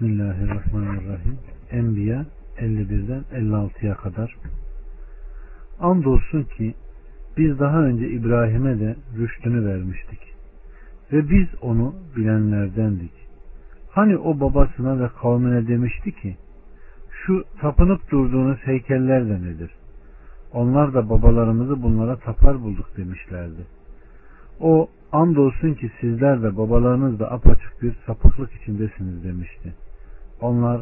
Bismillahirrahmanirrahim. Enbiya 51'den 56'ya kadar. Andolsun ki biz daha önce İbrahim'e de rüştünü vermiştik. Ve biz onu bilenlerdendik. Hani o babasına ve kavmine demişti ki şu tapınıp durduğunuz heykeller de nedir? Onlar da babalarımızı bunlara tapar bulduk demişlerdi. O andolsun ki sizler de babalarınız da apaçık bir sapıklık içindesiniz demişti. Onlar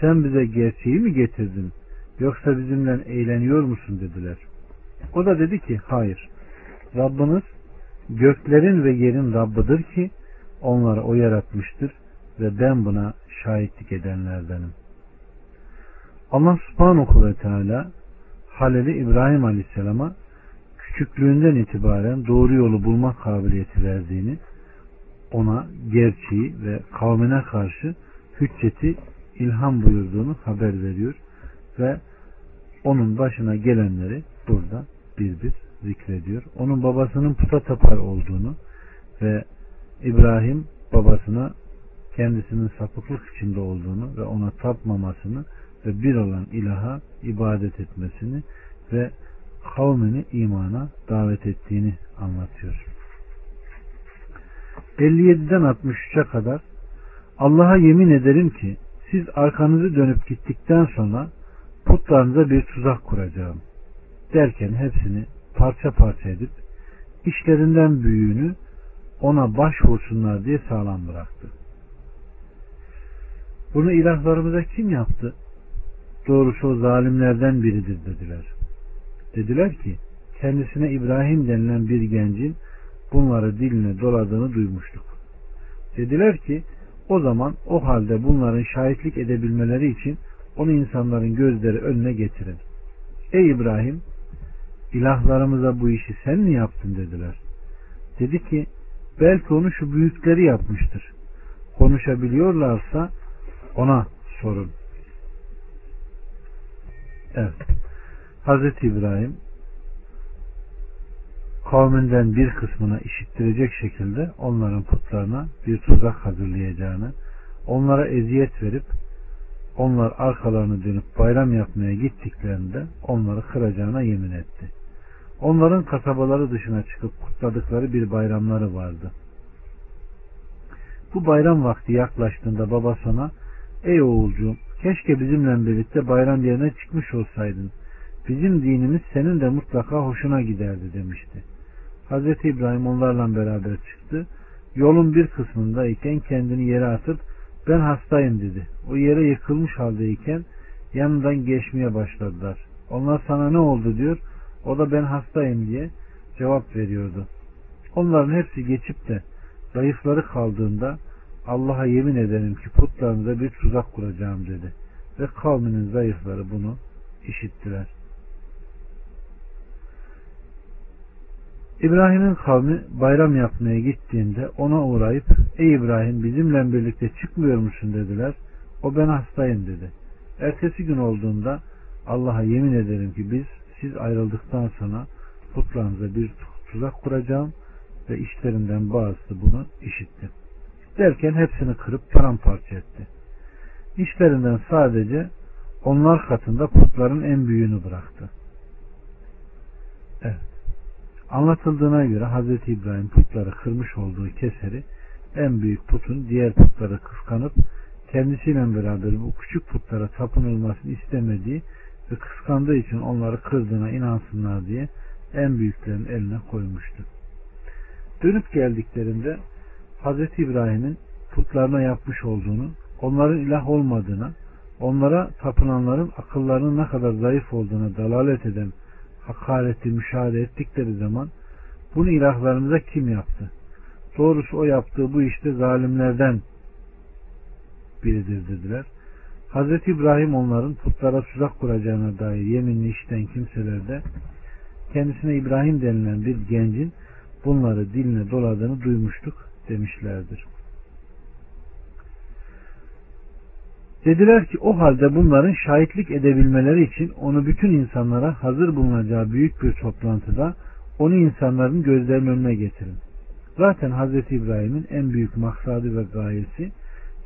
sen bize gerçeği mi getirdin yoksa bizimle eğleniyor musun dediler. O da dedi ki hayır Rabbiniz göklerin ve yerin Rabbidir ki onları o yaratmıştır ve ben buna şahitlik edenlerdenim. Allah subhanahu ve teala Halil'i İbrahim aleyhisselama küçüklüğünden itibaren doğru yolu bulma kabiliyeti verdiğini ona gerçeği ve kavmine karşı hücceti ilham buyurduğunu haber veriyor ve onun başına gelenleri burada bir bir zikrediyor. Onun babasının puta tapar olduğunu ve İbrahim babasına kendisinin sapıklık içinde olduğunu ve ona tapmamasını ve bir olan ilaha ibadet etmesini ve kavmini imana davet ettiğini anlatıyor. 57'den 63'e kadar Allah'a yemin ederim ki siz arkanızı dönüp gittikten sonra putlarınıza bir tuzak kuracağım derken hepsini parça parça edip işlerinden büyüğünü ona başvursunlar diye sağlam bıraktı. Bunu ilahlarımıza kim yaptı? Doğrusu o zalimlerden biridir dediler. Dediler ki kendisine İbrahim denilen bir gencin bunları diline doladığını duymuştuk. Dediler ki o zaman o halde bunların şahitlik edebilmeleri için onu insanların gözleri önüne getirin. Ey İbrahim ilahlarımıza bu işi sen mi yaptın dediler. Dedi ki belki onu şu büyükleri yapmıştır. Konuşabiliyorlarsa ona sorun. Evet. Hazreti İbrahim kavminden bir kısmına işittirecek şekilde onların putlarına bir tuzak hazırlayacağını, onlara eziyet verip onlar arkalarını dönüp bayram yapmaya gittiklerinde onları kıracağına yemin etti. Onların kasabaları dışına çıkıp kutladıkları bir bayramları vardı. Bu bayram vakti yaklaştığında baba sana ey oğulcuğum keşke bizimle birlikte bayram yerine çıkmış olsaydın. Bizim dinimiz senin de mutlaka hoşuna giderdi demişti. Hazreti İbrahim onlarla beraber çıktı. Yolun bir kısmındayken kendini yere atıp ben hastayım dedi. O yere yıkılmış haldeyken yanından geçmeye başladılar. Onlar sana ne oldu diyor. O da ben hastayım diye cevap veriyordu. Onların hepsi geçip de zayıfları kaldığında Allah'a yemin ederim ki putlarınıza bir tuzak kuracağım dedi. Ve kavminin zayıfları bunu işittiler. İbrahim'in kavmi bayram yapmaya gittiğinde ona uğrayıp ey İbrahim bizimle birlikte çıkmıyor musun dediler. O ben hastayım dedi. Ertesi gün olduğunda Allah'a yemin ederim ki biz siz ayrıldıktan sonra putlarınıza bir tuzak kuracağım ve işlerinden bazısı bunu işitti. Derken hepsini kırıp paramparça etti. İşlerinden sadece onlar katında putların en büyüğünü bıraktı. Evet. Anlatıldığına göre Hz. İbrahim putları kırmış olduğu keseri en büyük putun diğer putları kıskanıp kendisiyle beraber bu küçük putlara tapınılmasını istemediği ve kıskandığı için onları kırdığına inansınlar diye en büyüklerin eline koymuştu. Dönüp geldiklerinde Hz. İbrahim'in putlarına yapmış olduğunu, onların ilah olmadığına, onlara tapınanların akıllarının ne kadar zayıf olduğuna dalalet eden hakareti müşahede ettikleri zaman bunu ilahlarımıza kim yaptı? Doğrusu o yaptığı bu işte zalimlerden biridir dediler. Hazreti İbrahim onların putlara tuzak kuracağına dair yeminli işten kimselerde kendisine İbrahim denilen bir gencin bunları diline doladığını duymuştuk demişlerdir. Dediler ki o halde bunların şahitlik edebilmeleri için onu bütün insanlara hazır bulunacağı büyük bir toplantıda onu insanların gözlerinin önüne getirin. Zaten Hz. İbrahim'in en büyük maksadı ve gayesi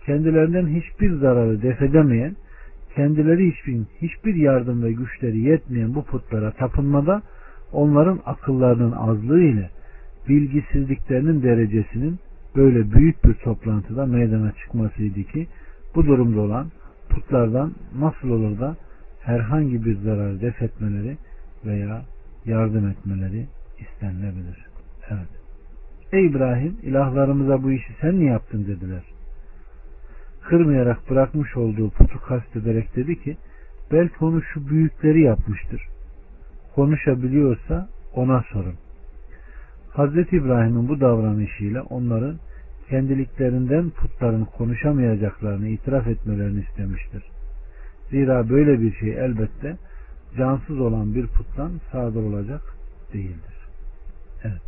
kendilerinden hiçbir zararı defedemeyen, kendileri için hiçbir yardım ve güçleri yetmeyen bu putlara tapınmada onların akıllarının azlığı ile bilgisizliklerinin derecesinin böyle büyük bir toplantıda meydana çıkmasıydı ki bu durumda olan putlardan nasıl olur da herhangi bir zarar def etmeleri veya yardım etmeleri istenilebilir. Evet. Ey İbrahim ilahlarımıza bu işi sen mi yaptın dediler. Kırmayarak bırakmış olduğu putu kastederek dedi ki belki onu şu büyükleri yapmıştır. Konuşabiliyorsa ona sorun. Hazreti İbrahim'in bu davranışıyla onların kendiliklerinden putların konuşamayacaklarını itiraf etmelerini istemiştir. Zira böyle bir şey elbette cansız olan bir puttan sadır olacak değildir. Evet.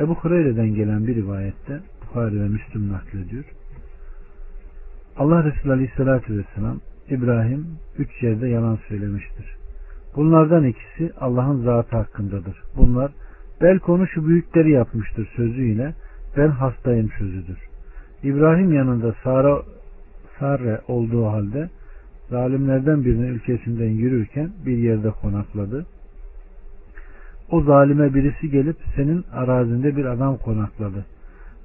Ebu Hureyre'den gelen bir rivayette Bukhari ve Müslüm naklediyor. Allah Resulü Aleyhisselatü Vesselam İbrahim üç yerde yalan söylemiştir. Bunlardan ikisi Allah'ın zatı hakkındadır. Bunlar belki onu şu büyükleri yapmıştır sözüyle ben hastayım sözüdür. İbrahim yanında Sara, Sarre olduğu halde zalimlerden birinin ülkesinden yürürken bir yerde konakladı. O zalime birisi gelip senin arazinde bir adam konakladı.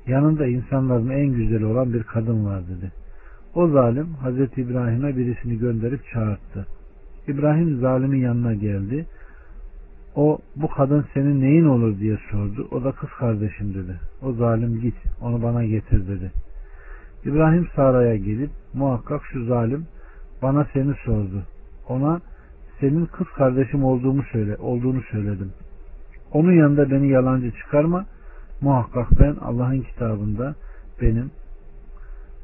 Yanında insanların en güzeli olan bir kadın var dedi. O zalim Hazreti İbrahim'e birisini gönderip çağırttı. İbrahim zalimin yanına geldi. O bu kadın senin neyin olur diye sordu. O da kız kardeşim dedi. O zalim git onu bana getir dedi. İbrahim Sara'ya gelip muhakkak şu zalim bana seni sordu. Ona senin kız kardeşim olduğumu söyle, olduğunu söyledim. Onun yanında beni yalancı çıkarma. Muhakkak ben Allah'ın kitabında benim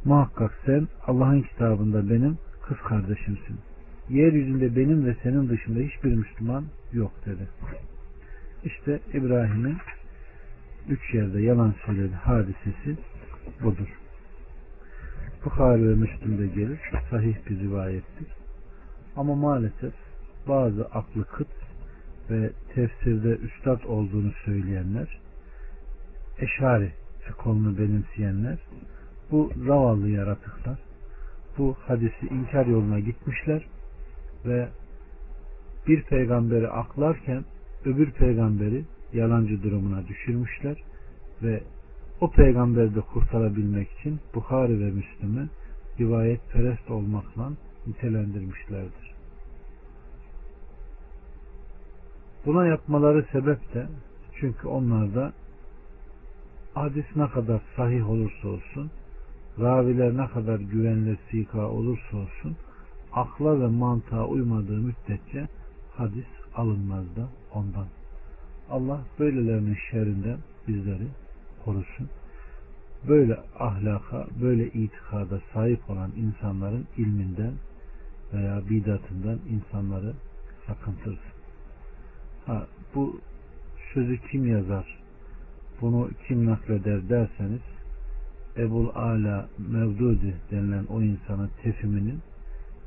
muhakkak sen Allah'ın kitabında benim kız kardeşimsin. Yeryüzünde benim ve senin dışında hiçbir Müslüman yok dedi. İşte İbrahim'in üç yerde yalan söyledi hadisesi budur. Bukhari ve Müslüm'de gelir. Sahih bir rivayettir. Ama maalesef bazı aklı kıt ve tefsirde üstad olduğunu söyleyenler eşari ekolunu benimseyenler bu zavallı yaratıklar bu hadisi inkar yoluna gitmişler ve bir peygamberi aklarken öbür peygamberi yalancı durumuna düşürmüşler ve o peygamberi de kurtarabilmek için Bukhari ve Müslüm'ü rivayet perest olmakla nitelendirmişlerdir. Buna yapmaları sebep de çünkü onlarda hadis ne kadar sahih olursa olsun raviler ne kadar güvenilir sika olursa olsun akla ve mantığa uymadığı müddetçe hadis alınmaz da ondan. Allah böylelerinin şerrinden bizleri korusun. Böyle ahlaka, böyle itikada sahip olan insanların ilminden veya bidatından insanları sakıntırsın. Ha, bu sözü kim yazar, bunu kim nakleder derseniz Ebul Ala Mevdudi denilen o insanın tefiminin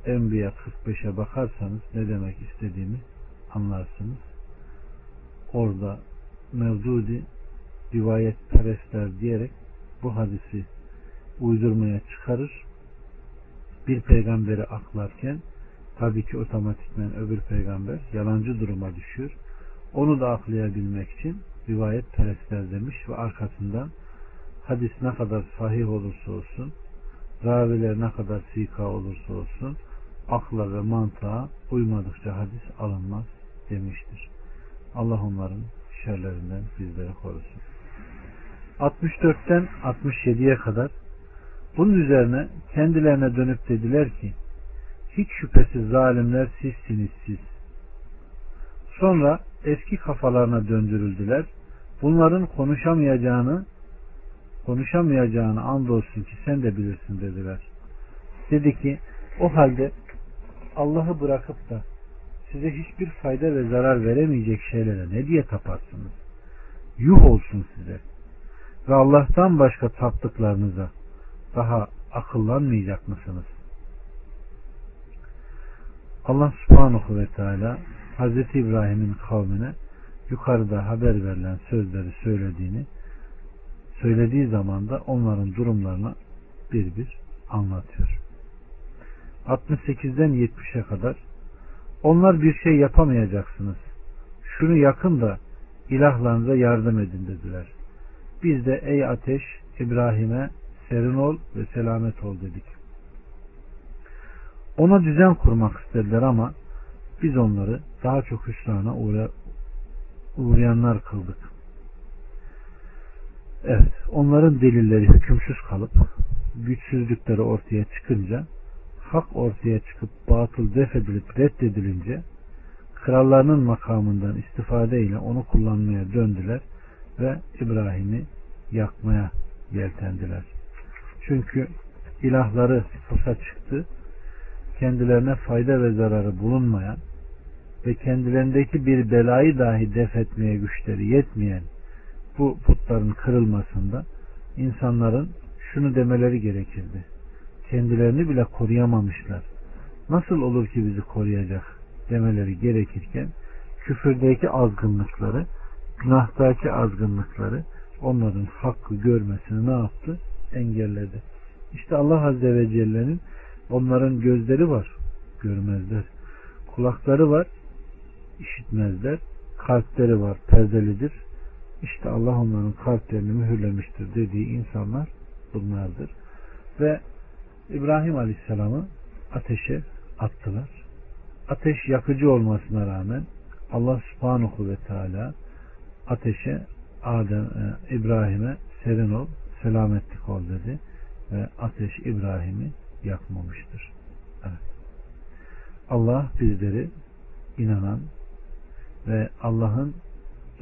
Enbiya 45'e bakarsanız ne demek istediğimi anlarsınız. Orada Mevdudi rivayet perestler diyerek bu hadisi uydurmaya çıkarır. Bir peygamberi aklarken tabii ki otomatikmen öbür peygamber yalancı duruma düşüyor. Onu da aklayabilmek için rivayet perestler demiş ve arkasından hadis ne kadar sahih olursa olsun, raviler ne kadar sika olursa olsun, akla ve mantığa uymadıkça hadis alınmaz demiştir. Allah onların şerlerinden bizleri korusun. 64'ten 67'ye kadar bunun üzerine kendilerine dönüp dediler ki hiç şüphesiz zalimler sizsiniz siz. Sonra eski kafalarına döndürüldüler. Bunların konuşamayacağını konuşamayacağını andolsun ki sen de bilirsin dediler. Dedi ki o halde Allah'ı bırakıp da size hiçbir fayda ve zarar veremeyecek şeylere ne diye taparsınız? Yuh olsun size. Ve Allah'tan başka taptıklarınıza daha akıllanmayacak mısınız? Allah subhanahu ve teala Hazreti İbrahim'in kavmine yukarıda haber verilen sözleri söylediğini söylediği zaman da onların durumlarına bir bir anlatıyor. 68'den 70'e kadar onlar bir şey yapamayacaksınız. Şunu yakın da ilahlarınıza yardım edin dediler. Biz de ey ateş İbrahim'e serin ol ve selamet ol dedik. Ona düzen kurmak istediler ama biz onları daha çok hüsrana uğra uğrayanlar kıldık. Evet, onların delilleri hükümsüz kalıp güçsüzlükleri ortaya çıkınca hak ortaya çıkıp batıl def edilip reddedilince krallarının makamından istifade ile onu kullanmaya döndüler ve İbrahim'i yakmaya yeltendiler. Çünkü ilahları fısa çıktı, kendilerine fayda ve zararı bulunmayan ve kendilerindeki bir belayı dahi def etmeye güçleri yetmeyen bu putların kırılmasında insanların şunu demeleri gerekirdi. Kendilerini bile koruyamamışlar. Nasıl olur ki bizi koruyacak demeleri gerekirken küfürdeki azgınlıkları, günahtaki azgınlıkları onların hakkı görmesini ne yaptı? Engelledi. İşte Allah Azze ve Celle'nin onların gözleri var, görmezler. Kulakları var, işitmezler. Kalpleri var, perdelidir. İşte Allah onların kalplerini mühürlemiştir dediği insanlar bunlardır. Ve İbrahim Aleyhisselam'ı ateşe attılar. Ateş yakıcı olmasına rağmen Allah Subhanahu ve Teala ateşe Adem e, İbrahim'e serin ol, selametlik ol dedi ve ateş İbrahim'i yakmamıştır. Evet. Allah bizleri inanan ve Allah'ın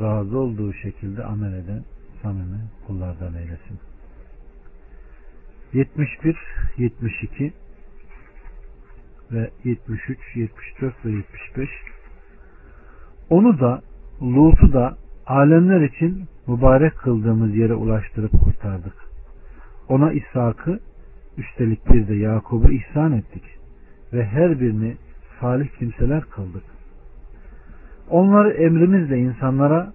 razı olduğu şekilde amel eden samimi kullardan eylesin. 71, 72 ve 73, 74 ve 75 onu da Lut'u da alemler için mübarek kıldığımız yere ulaştırıp kurtardık. Ona İshak'ı üstelik bir de Yakub'u ihsan ettik ve her birini salih kimseler kıldık. Onları emrimizle insanlara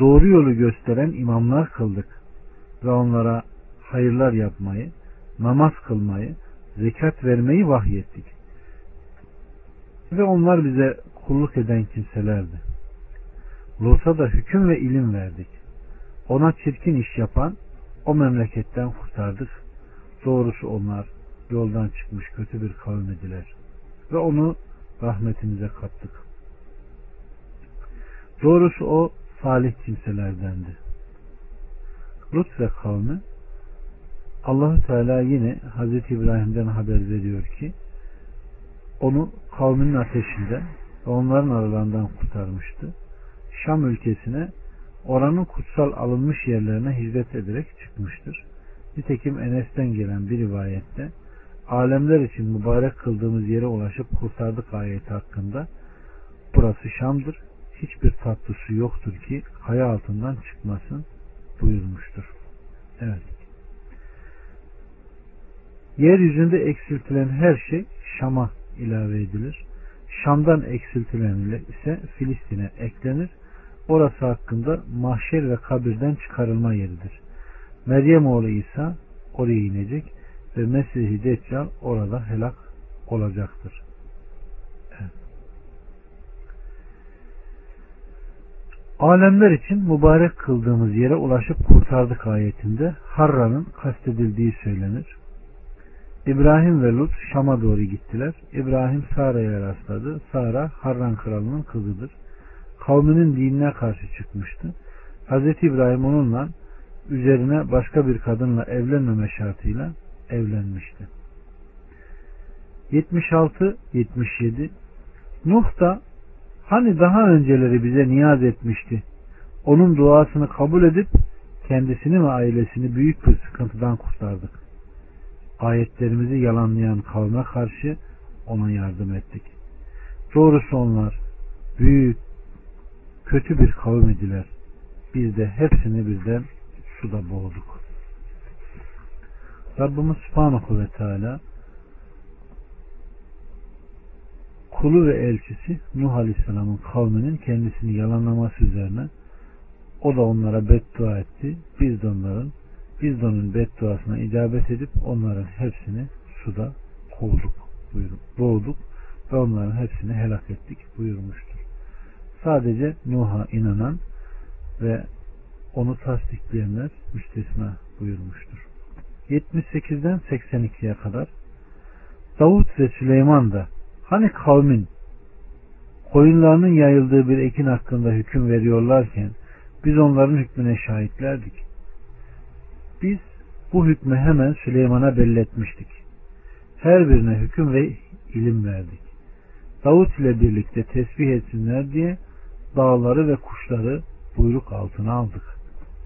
doğru yolu gösteren imamlar kıldık ve onlara hayırlar yapmayı, namaz kılmayı, zekat vermeyi vahyettik. Ve onlar bize kulluk eden kimselerdi. Lut'a da hüküm ve ilim verdik. Ona çirkin iş yapan o memleketten kurtardık. Doğrusu onlar yoldan çıkmış kötü bir kavim ediler. Ve onu rahmetimize kattık. Doğrusu o salih kimselerdendi. Lut ve kavmi Allahu Teala yine Hazreti İbrahim'den haber veriyor ki onu kavminin ateşinde ve onların aralarından kurtarmıştı. Şam ülkesine oranın kutsal alınmış yerlerine hizmet ederek çıkmıştır. Nitekim Enes'ten gelen bir rivayette alemler için mübarek kıldığımız yere ulaşıp kurtardık ayeti hakkında burası Şam'dır. Hiçbir tatlı su yoktur ki kaya altından çıkmasın buyurmuştur. Evet. Yeryüzünde eksiltilen her şey Şam'a ilave edilir. Şam'dan eksiltilen ise Filistin'e eklenir. Orası hakkında mahşer ve kabirden çıkarılma yeridir. Meryem oğlu İsa oraya inecek ve Mesih-i Deccal orada helak olacaktır. Alemler için mübarek kıldığımız yere ulaşıp kurtardık ayetinde Harra'nın kastedildiği söylenir. İbrahim ve Lut Şam'a doğru gittiler. İbrahim Sara'ya rastladı. Sara Harran kralının kızıdır. Kavminin dinine karşı çıkmıştı. Hz. İbrahim onunla üzerine başka bir kadınla evlenmeme şartıyla evlenmişti. 76-77 Nuh da hani daha önceleri bize niyaz etmişti. Onun duasını kabul edip kendisini ve ailesini büyük bir sıkıntıdan kurtardık. Ayetlerimizi yalanlayan kavme karşı ona yardım ettik. Doğrusu onlar büyük, kötü bir kavim idiler. Biz de hepsini birden suda boğduk. Rabbimiz Subhanahu ve Teala kulu ve elçisi Nuh Aleyhisselam'ın kavminin kendisini yalanlaması üzerine o da onlara beddua etti. Biz de onların Biz de onun bedduasına icabet edip onların hepsini suda kovduk, buyurun, boğduk ve onların hepsini helak ettik buyurmuştur. Sadece Nuh'a inanan ve onu tasdikleyenler müstesna buyurmuştur. 78'den 82'ye kadar Davut ve Süleyman da hani kavmin koyunlarının yayıldığı bir ekin hakkında hüküm veriyorlarken biz onların hükmüne şahitlerdik. Biz bu hükmü hemen Süleyman'a belletmiştik. Her birine hüküm ve ilim verdik. Davut ile birlikte tesbih etsinler diye dağları ve kuşları buyruk altına aldık.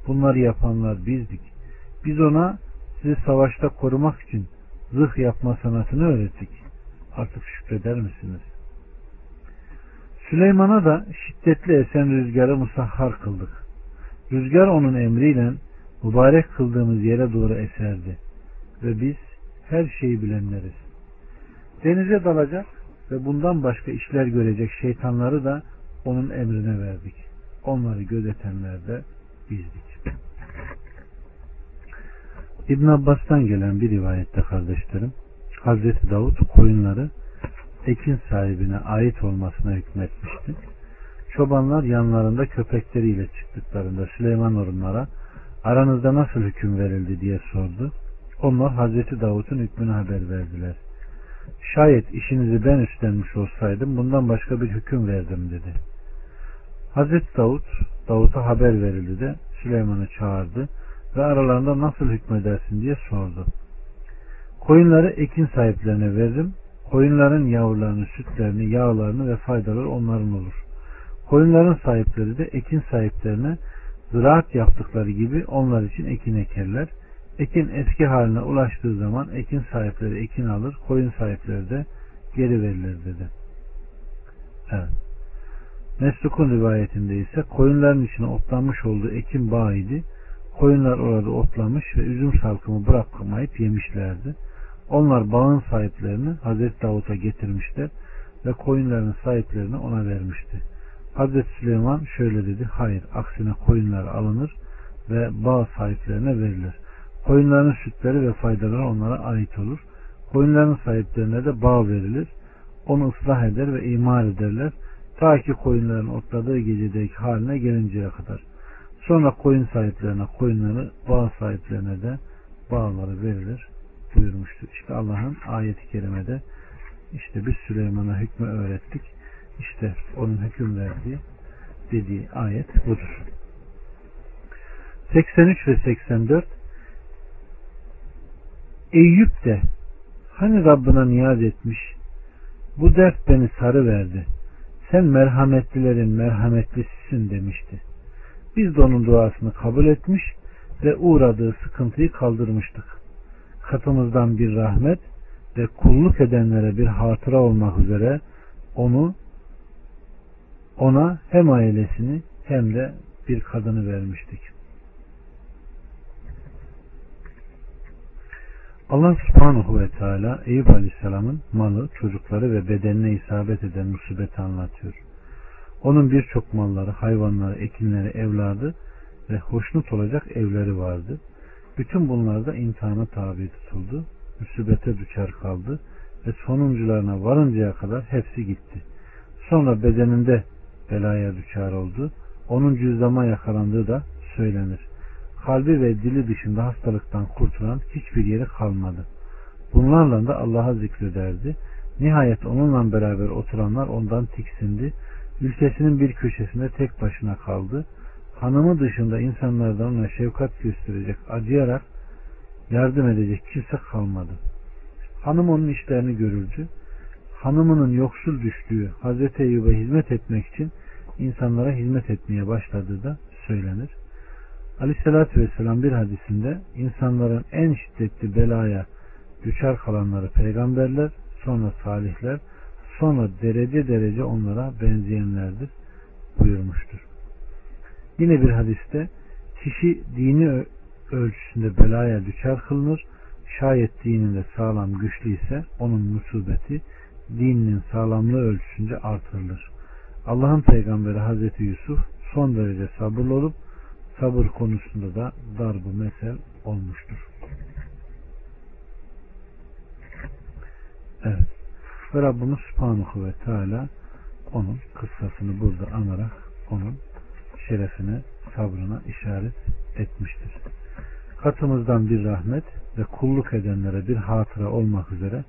Bunları yapanlar bizdik. Biz ona sizi savaşta korumak için zırh yapma sanatını öğrettik. Artık şükreder misiniz? Süleyman'a da şiddetli esen rüzgarı musahhar kıldık. Rüzgar onun emriyle mübarek kıldığımız yere doğru eserdi. Ve biz her şeyi bilenleriz. Denize dalacak ve bundan başka işler görecek şeytanları da onun emrine verdik. Onları gözetenler de bizdik. İbn Abbas'tan gelen bir rivayette kardeşlerim Hazreti Davut koyunları ekin sahibine ait olmasına hükmetmişti. Çobanlar yanlarında köpekleriyle çıktıklarında Süleyman onlara aranızda nasıl hüküm verildi diye sordu. Onlar Hazreti Davut'un hükmünü haber verdiler. Şayet işinizi ben üstlenmiş olsaydım bundan başka bir hüküm verdim dedi. Hazreti Davut, Davut'a haber verildi de Süleyman'ı çağırdı ve aralarında nasıl hükmedersin diye sordu. Koyunları ekin sahiplerine veririm. Koyunların yavrularını, sütlerini, yağlarını ve faydaları onların olur. Koyunların sahipleri de ekin sahiplerine ziraat yaptıkları gibi onlar için ekin ekerler. Ekin eski haline ulaştığı zaman ekin sahipleri ekin alır, koyun sahipleri de geri verilir dedi. Evet. Mesluk'un rivayetinde ise koyunların içine otlanmış olduğu ekin bağı. Koyunlar orada otlamış ve üzüm salkımı bırakmayıp yemişlerdi. Onlar bağın sahiplerini Hazreti Davut'a getirmişler ve koyunların sahiplerini ona vermişti. Hazreti Süleyman şöyle dedi. Hayır aksine koyunlar alınır ve bağ sahiplerine verilir. Koyunların sütleri ve faydaları onlara ait olur. Koyunların sahiplerine de bağ verilir. Onu ıslah eder ve imar ederler. Ta ki koyunların otladığı gecedeki haline gelinceye kadar. Sonra koyun sahiplerine koyunları, bağ sahiplerine de bağları verilir buyurmuştur. İşte Allah'ın ayeti kerimede işte biz Süleyman'a hükmü öğrettik. İşte onun hüküm verdiği dediği ayet budur. 83 ve 84 Eyüp de hani Rabbına niyaz etmiş bu dert beni sarı verdi. Sen merhametlilerin merhametlisisin demişti. Biz de onun duasını kabul etmiş ve uğradığı sıkıntıyı kaldırmıştık. Katımızdan bir rahmet ve kulluk edenlere bir hatıra olmak üzere onu ona hem ailesini hem de bir kadını vermiştik. Allah subhanahu ve teala Eyüp aleyhisselamın malı, çocukları ve bedenine isabet eden musibeti anlatıyor. Onun birçok malları, hayvanları, ekinleri, evladı ve hoşnut olacak evleri vardı. Bütün bunlar da imtihana tabi tutuldu. Müsibete düşer kaldı ve sonuncularına varıncaya kadar hepsi gitti. Sonra bedeninde belaya düşer oldu. Onun cüzdama yakalandığı da söylenir. Kalbi ve dili dışında hastalıktan kurtulan hiçbir yeri kalmadı. Bunlarla da Allah'a zikrederdi. Nihayet onunla beraber oturanlar ondan tiksindi ülkesinin bir köşesinde tek başına kaldı. Hanımı dışında insanlardan ona şefkat gösterecek, acıyarak yardım edecek kimse kalmadı. Hanım onun işlerini görürdü. Hanımının yoksul düştüğü Hazreti Eyyub'a hizmet etmek için insanlara hizmet etmeye başladığı da söylenir. Aleyhissalatü Vesselam bir hadisinde insanların en şiddetli belaya düşer kalanları peygamberler, sonra salihler, sonra derece derece onlara benzeyenlerdir buyurmuştur. Yine bir hadiste kişi dini ölçüsünde belaya düşer kılınır. Şayet dininde sağlam güçlü ise onun musibeti dininin sağlamlığı ölçüsünde artırılır. Allah'ın peygamberi Hazreti Yusuf son derece sabırlı olup sabır konusunda da darbu mesel olmuştur. Evet. Ve Rabbimiz Subhanahu ve Teala onun kıssasını burada anarak onun şerefine, sabrına işaret etmiştir. Katımızdan bir rahmet ve kulluk edenlere bir hatıra olmak üzere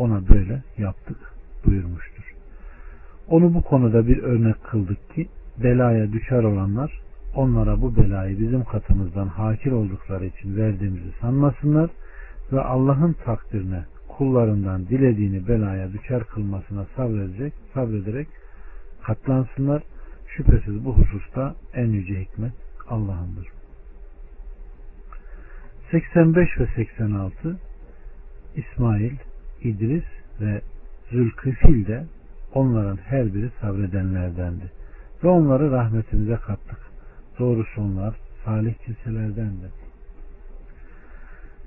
ona böyle yaptık buyurmuştur. Onu bu konuda bir örnek kıldık ki belaya düşer olanlar onlara bu belayı bizim katımızdan hakir oldukları için verdiğimizi sanmasınlar ve Allah'ın takdirine kullarından dilediğini belaya düşer kılmasına sabredecek, sabrederek katlansınlar. Şüphesiz bu hususta en yüce hikmet Allah'ındır. 85 ve 86 İsmail, İdris ve Zülküfil de onların her biri sabredenlerdendi. Ve onları rahmetimize kattık. Doğrusu onlar salih kimselerdendi.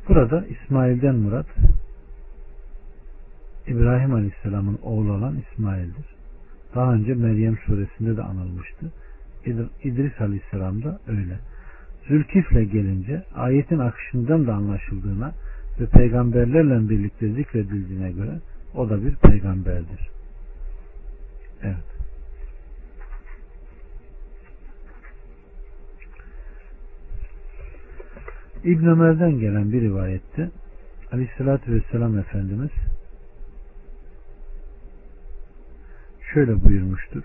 Burada İsmail'den murat İbrahim Aleyhisselam'ın oğlu olan İsmail'dir. Daha önce Meryem suresinde de anılmıştı. İdris Aleyhisselam da öyle. Zülkifle gelince ayetin akışından da anlaşıldığına ve peygamberlerle birlikte zikredildiğine göre o da bir peygamberdir. Evet. İbn Ömer'den gelen bir rivayette Aleyhisselatü Vesselam Efendimiz şöyle buyurmuştur.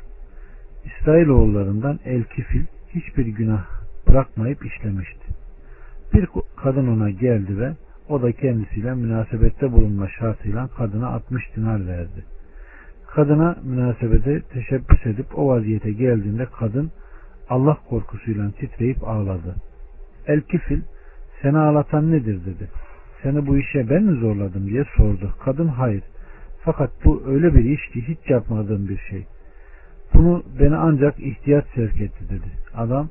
İsrailoğullarından El Kifil hiçbir günah bırakmayıp işlemişti. Bir kadın ona geldi ve o da kendisiyle münasebette bulunma şartıyla kadına 60 dinar verdi. Kadına münasebete teşebbüs edip o vaziyete geldiğinde kadın Allah korkusuyla titreyip ağladı. El Kifil seni ağlatan nedir dedi. Seni bu işe ben mi zorladım diye sordu. Kadın hayır. Fakat bu öyle bir iş ki hiç yapmadığım bir şey. Bunu beni ancak ihtiyaç sevk etti dedi. Adam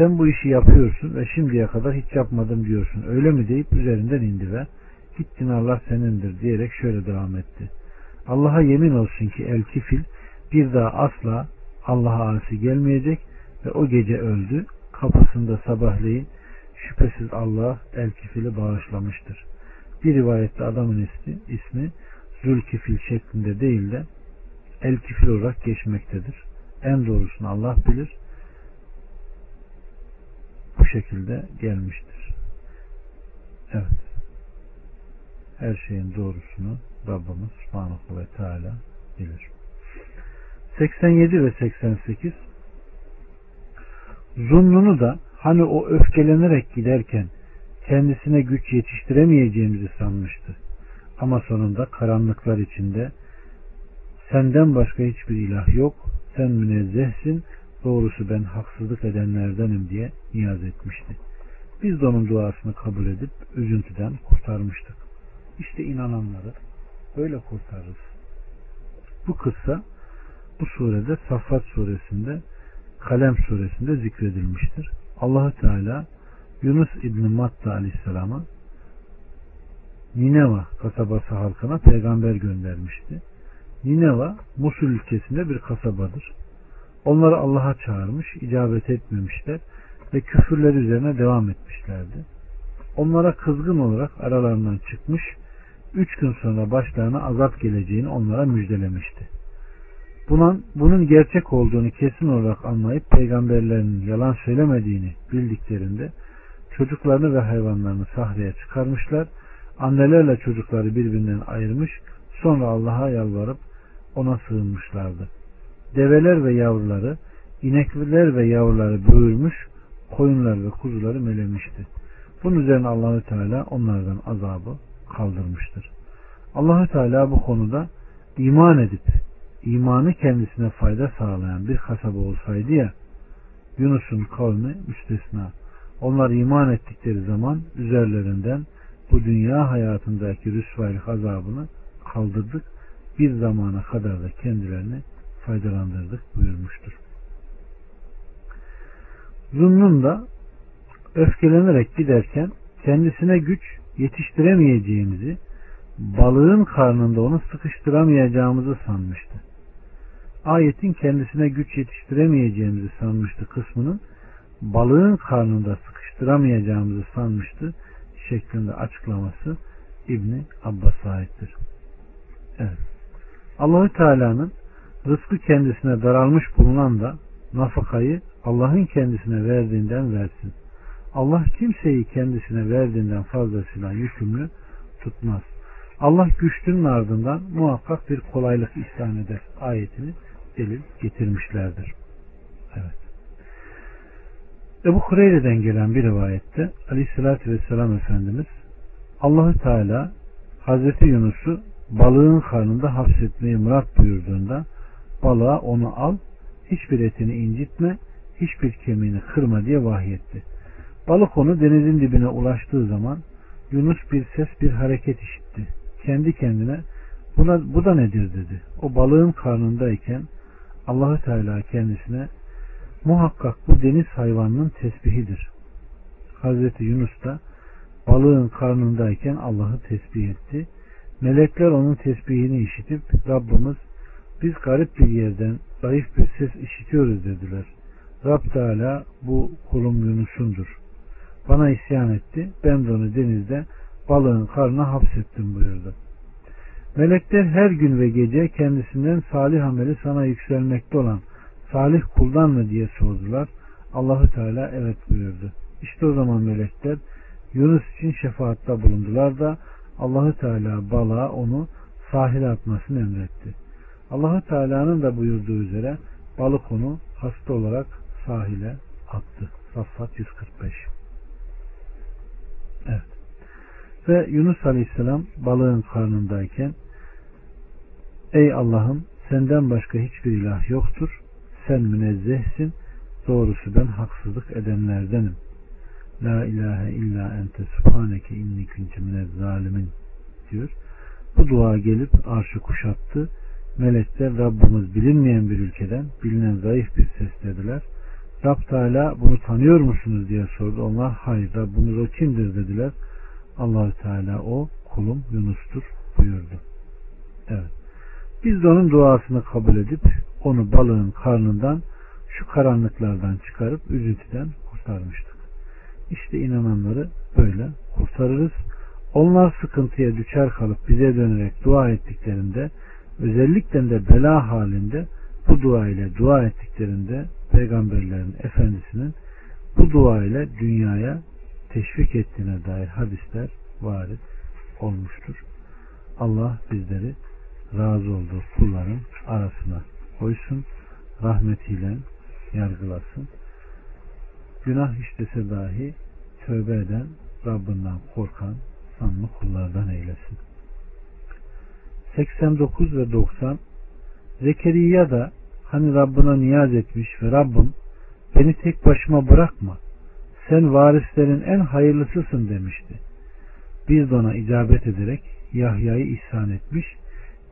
sen bu işi yapıyorsun ve şimdiye kadar hiç yapmadım diyorsun öyle mi deyip üzerinden indi ve git dinarlar senindir diyerek şöyle devam etti. Allah'a yemin olsun ki el kifil bir daha asla Allah'a asi gelmeyecek ve o gece öldü. Kapısında sabahleyin şüphesiz Allah el kifili bağışlamıştır. Bir rivayette adamın ismi, ismi Zülkifil şeklinde değil de el kifil olarak geçmektedir. En doğrusunu Allah bilir. Şekilde gelmiştir. Evet. Her şeyin doğrusunu Rabbimiz Subhanahu ve Teala bilir. 87 ve 88 Zunnunu da hani o öfkelenerek giderken kendisine güç yetiştiremeyeceğimizi sanmıştı. Ama sonunda karanlıklar içinde senden başka hiçbir ilah yok, sen münezzehsin, doğrusu ben haksızlık edenlerdenim diye niyaz etmişti. Biz de onun duasını kabul edip üzüntüden kurtarmıştık. İşte inananları böyle kurtarırız. Bu kıssa bu surede Saffat suresinde Kalem suresinde zikredilmiştir. allah Teala Yunus İbni Matta aleyhisselama Nineva kasabası halkına peygamber göndermişti. Nineva Musul ülkesinde bir kasabadır. Onları Allah'a çağırmış, icabet etmemişler ve küfürler üzerine devam etmişlerdi. Onlara kızgın olarak aralarından çıkmış, üç gün sonra başlarına azap geleceğini onlara müjdelemişti. Bunun, bunun gerçek olduğunu kesin olarak anlayıp peygamberlerinin yalan söylemediğini bildiklerinde çocuklarını ve hayvanlarını sahraya çıkarmışlar annelerle çocukları birbirinden ayırmış, sonra Allah'a yalvarıp ona sığınmışlardı. Develer ve yavruları, inekler ve yavruları böğürmüş, koyunlar ve kuzuları melemişti. Bunun üzerine Allahü Teala onlardan azabı kaldırmıştır. Allahü Teala bu konuda iman edip imanı kendisine fayda sağlayan bir kasaba olsaydı ya Yunus'un kavmi müstesna. Onlar iman ettikleri zaman üzerlerinden bu dünya hayatındaki rüsvaylık azabını kaldırdık. Bir zamana kadar da kendilerini faydalandırdık buyurmuştur. Zunnun da öfkelenerek giderken kendisine güç yetiştiremeyeceğimizi, balığın karnında onu sıkıştıramayacağımızı sanmıştı. Ayetin kendisine güç yetiştiremeyeceğimizi sanmıştı kısmının balığın karnında sıkıştıramayacağımızı sanmıştı şeklinde açıklaması İbni Abbas'a aittir. Evet. Allahü Teala'nın rızkı kendisine daralmış bulunan da nafakayı Allah'ın kendisine verdiğinden versin. Allah kimseyi kendisine verdiğinden fazlasıyla yükümlü tutmaz. Allah güçlünün ardından muhakkak bir kolaylık ihsan eder ayetini delil getirmişlerdir. Evet. Ebu Hureyre'den gelen bir rivayette Aleyhisselatü Vesselam Efendimiz Allahü Teala Hazreti Yunus'u balığın karnında hapsetmeyi murat buyurduğunda balığa onu al, hiçbir etini incitme, hiçbir kemiğini kırma diye vahyetti. Balık onu denizin dibine ulaştığı zaman Yunus bir ses bir hareket işitti. Kendi kendine buna, bu da nedir dedi. O balığın karnındayken Allahü Teala kendisine muhakkak bu deniz hayvanının tesbihidir. Hazreti Yunus da balığın karnındayken Allah'ı tesbih etti. Melekler onun tesbihini işitip Rabbimiz biz garip bir yerden zayıf bir ses işitiyoruz dediler. Rab Teala bu kulum Yunus'undur. Bana isyan etti. Ben de onu denizde balığın karnına hapsettim buyurdu. Melekler her gün ve gece kendisinden salih ameli sana yükselmekte olan salih kuldan mı diye sordular. Allahu Teala evet buyurdu. İşte o zaman melekler Yunus için şefaatta bulundular da Allahu Teala balığa onu sahile atmasını emretti. Allahu Teala'nın da buyurduğu üzere balık onu hasta olarak sahile attı. Saffat 145. Evet. Ve Yunus Aleyhisselam balığın karnındayken Ey Allah'ım senden başka hiçbir ilah yoktur. Sen münezzehsin. Doğrusu ben haksızlık edenlerdenim. La ilahe illa ente subhaneke inni kuntu minez zalimin diyor. Bu dua gelip arşı kuşattı. Melekler Rabbimiz bilinmeyen bir ülkeden bilinen zayıf bir ses dediler. Rab Teala bunu tanıyor musunuz diye sordu. Onlar hayır Rabbimiz o kimdir dediler. Allahü Teala o kulum Yunus'tur buyurdu. Evet. Biz de onun duasını kabul edip onu balığın karnından şu karanlıklardan çıkarıp üzüntüden kurtarmıştık. İşte inananları böyle kurtarırız. Onlar sıkıntıya düşer kalıp bize dönerek dua ettiklerinde özellikle de bela halinde bu dua ile dua ettiklerinde peygamberlerin efendisinin bu dua ile dünyaya teşvik ettiğine dair hadisler varit olmuştur. Allah bizleri razı olduğu kulların arasına koysun, rahmetiyle yargılasın. Günah işlese dahi tövbe eden, Rabbinden korkan, sanlı kullardan eylesin. 89 ve 90 Zekeriya da hani Rabbına niyaz etmiş ve Rabbim beni tek başıma bırakma sen varislerin en hayırlısısın demişti. Biz de ona icabet ederek Yahya'yı ihsan etmiş,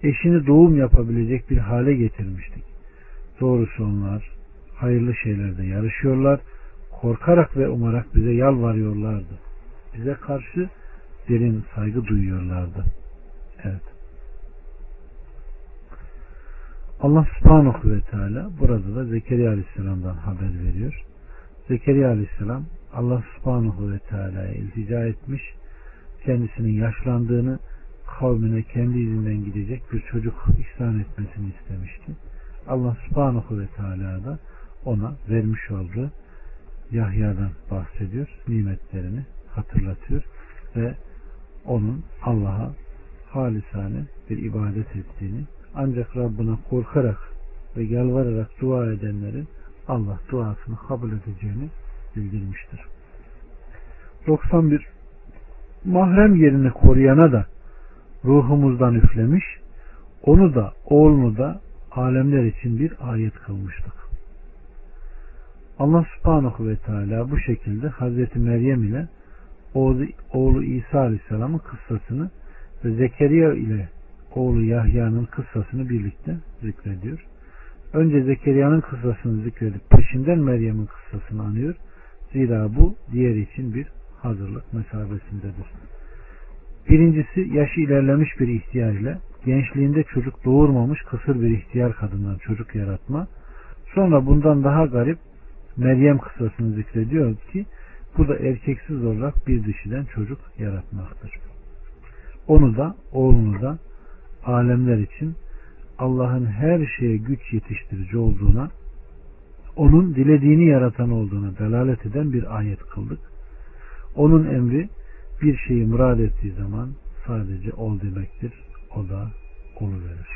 eşini doğum yapabilecek bir hale getirmiştik. Doğrusu onlar hayırlı şeylerde yarışıyorlar, korkarak ve umarak bize yalvarıyorlardı. Bize karşı derin saygı duyuyorlardı. Evet. Allah subhanahu ve teala burada da Zekeriya aleyhisselamdan haber veriyor. Zekeriya aleyhisselam Allah subhanahu ve teala'ya iltica etmiş, kendisinin yaşlandığını kavmine kendi izinden gidecek bir çocuk ihsan etmesini istemişti. Allah subhanahu ve teala da ona vermiş olduğu Yahya'dan bahsediyor, nimetlerini hatırlatıyor ve onun Allah'a halisane bir ibadet ettiğini ancak Rabbine korkarak ve yalvararak dua edenlerin Allah duasını kabul edeceğini bildirmiştir. 91. Mahrem yerini koruyana da ruhumuzdan üflemiş, onu da oğlunu da alemler için bir ayet kılmıştık. Allah subhanahu ve teala bu şekilde Hazreti Meryem ile oğlu, İsa aleyhisselamın kıssasını ve Zekeriya ile oğlu Yahya'nın kıssasını birlikte zikrediyor. Önce Zekeriya'nın kıssasını zikredip peşinden Meryem'in kıssasını anıyor. Zira bu diğeri için bir hazırlık mesabesindedir. Birincisi yaşı ilerlemiş bir ihtiyar ile gençliğinde çocuk doğurmamış kısır bir ihtiyar kadından çocuk yaratma. Sonra bundan daha garip Meryem kıssasını zikrediyor ki bu da erkeksiz olarak bir dişiden çocuk yaratmaktır. Onu da oğlunu da alemler için Allah'ın her şeye güç yetiştirici olduğuna onun dilediğini yaratan olduğuna delalet eden bir ayet kıldık. Onun emri bir şeyi murad ettiği zaman sadece ol demektir. O da olu verir.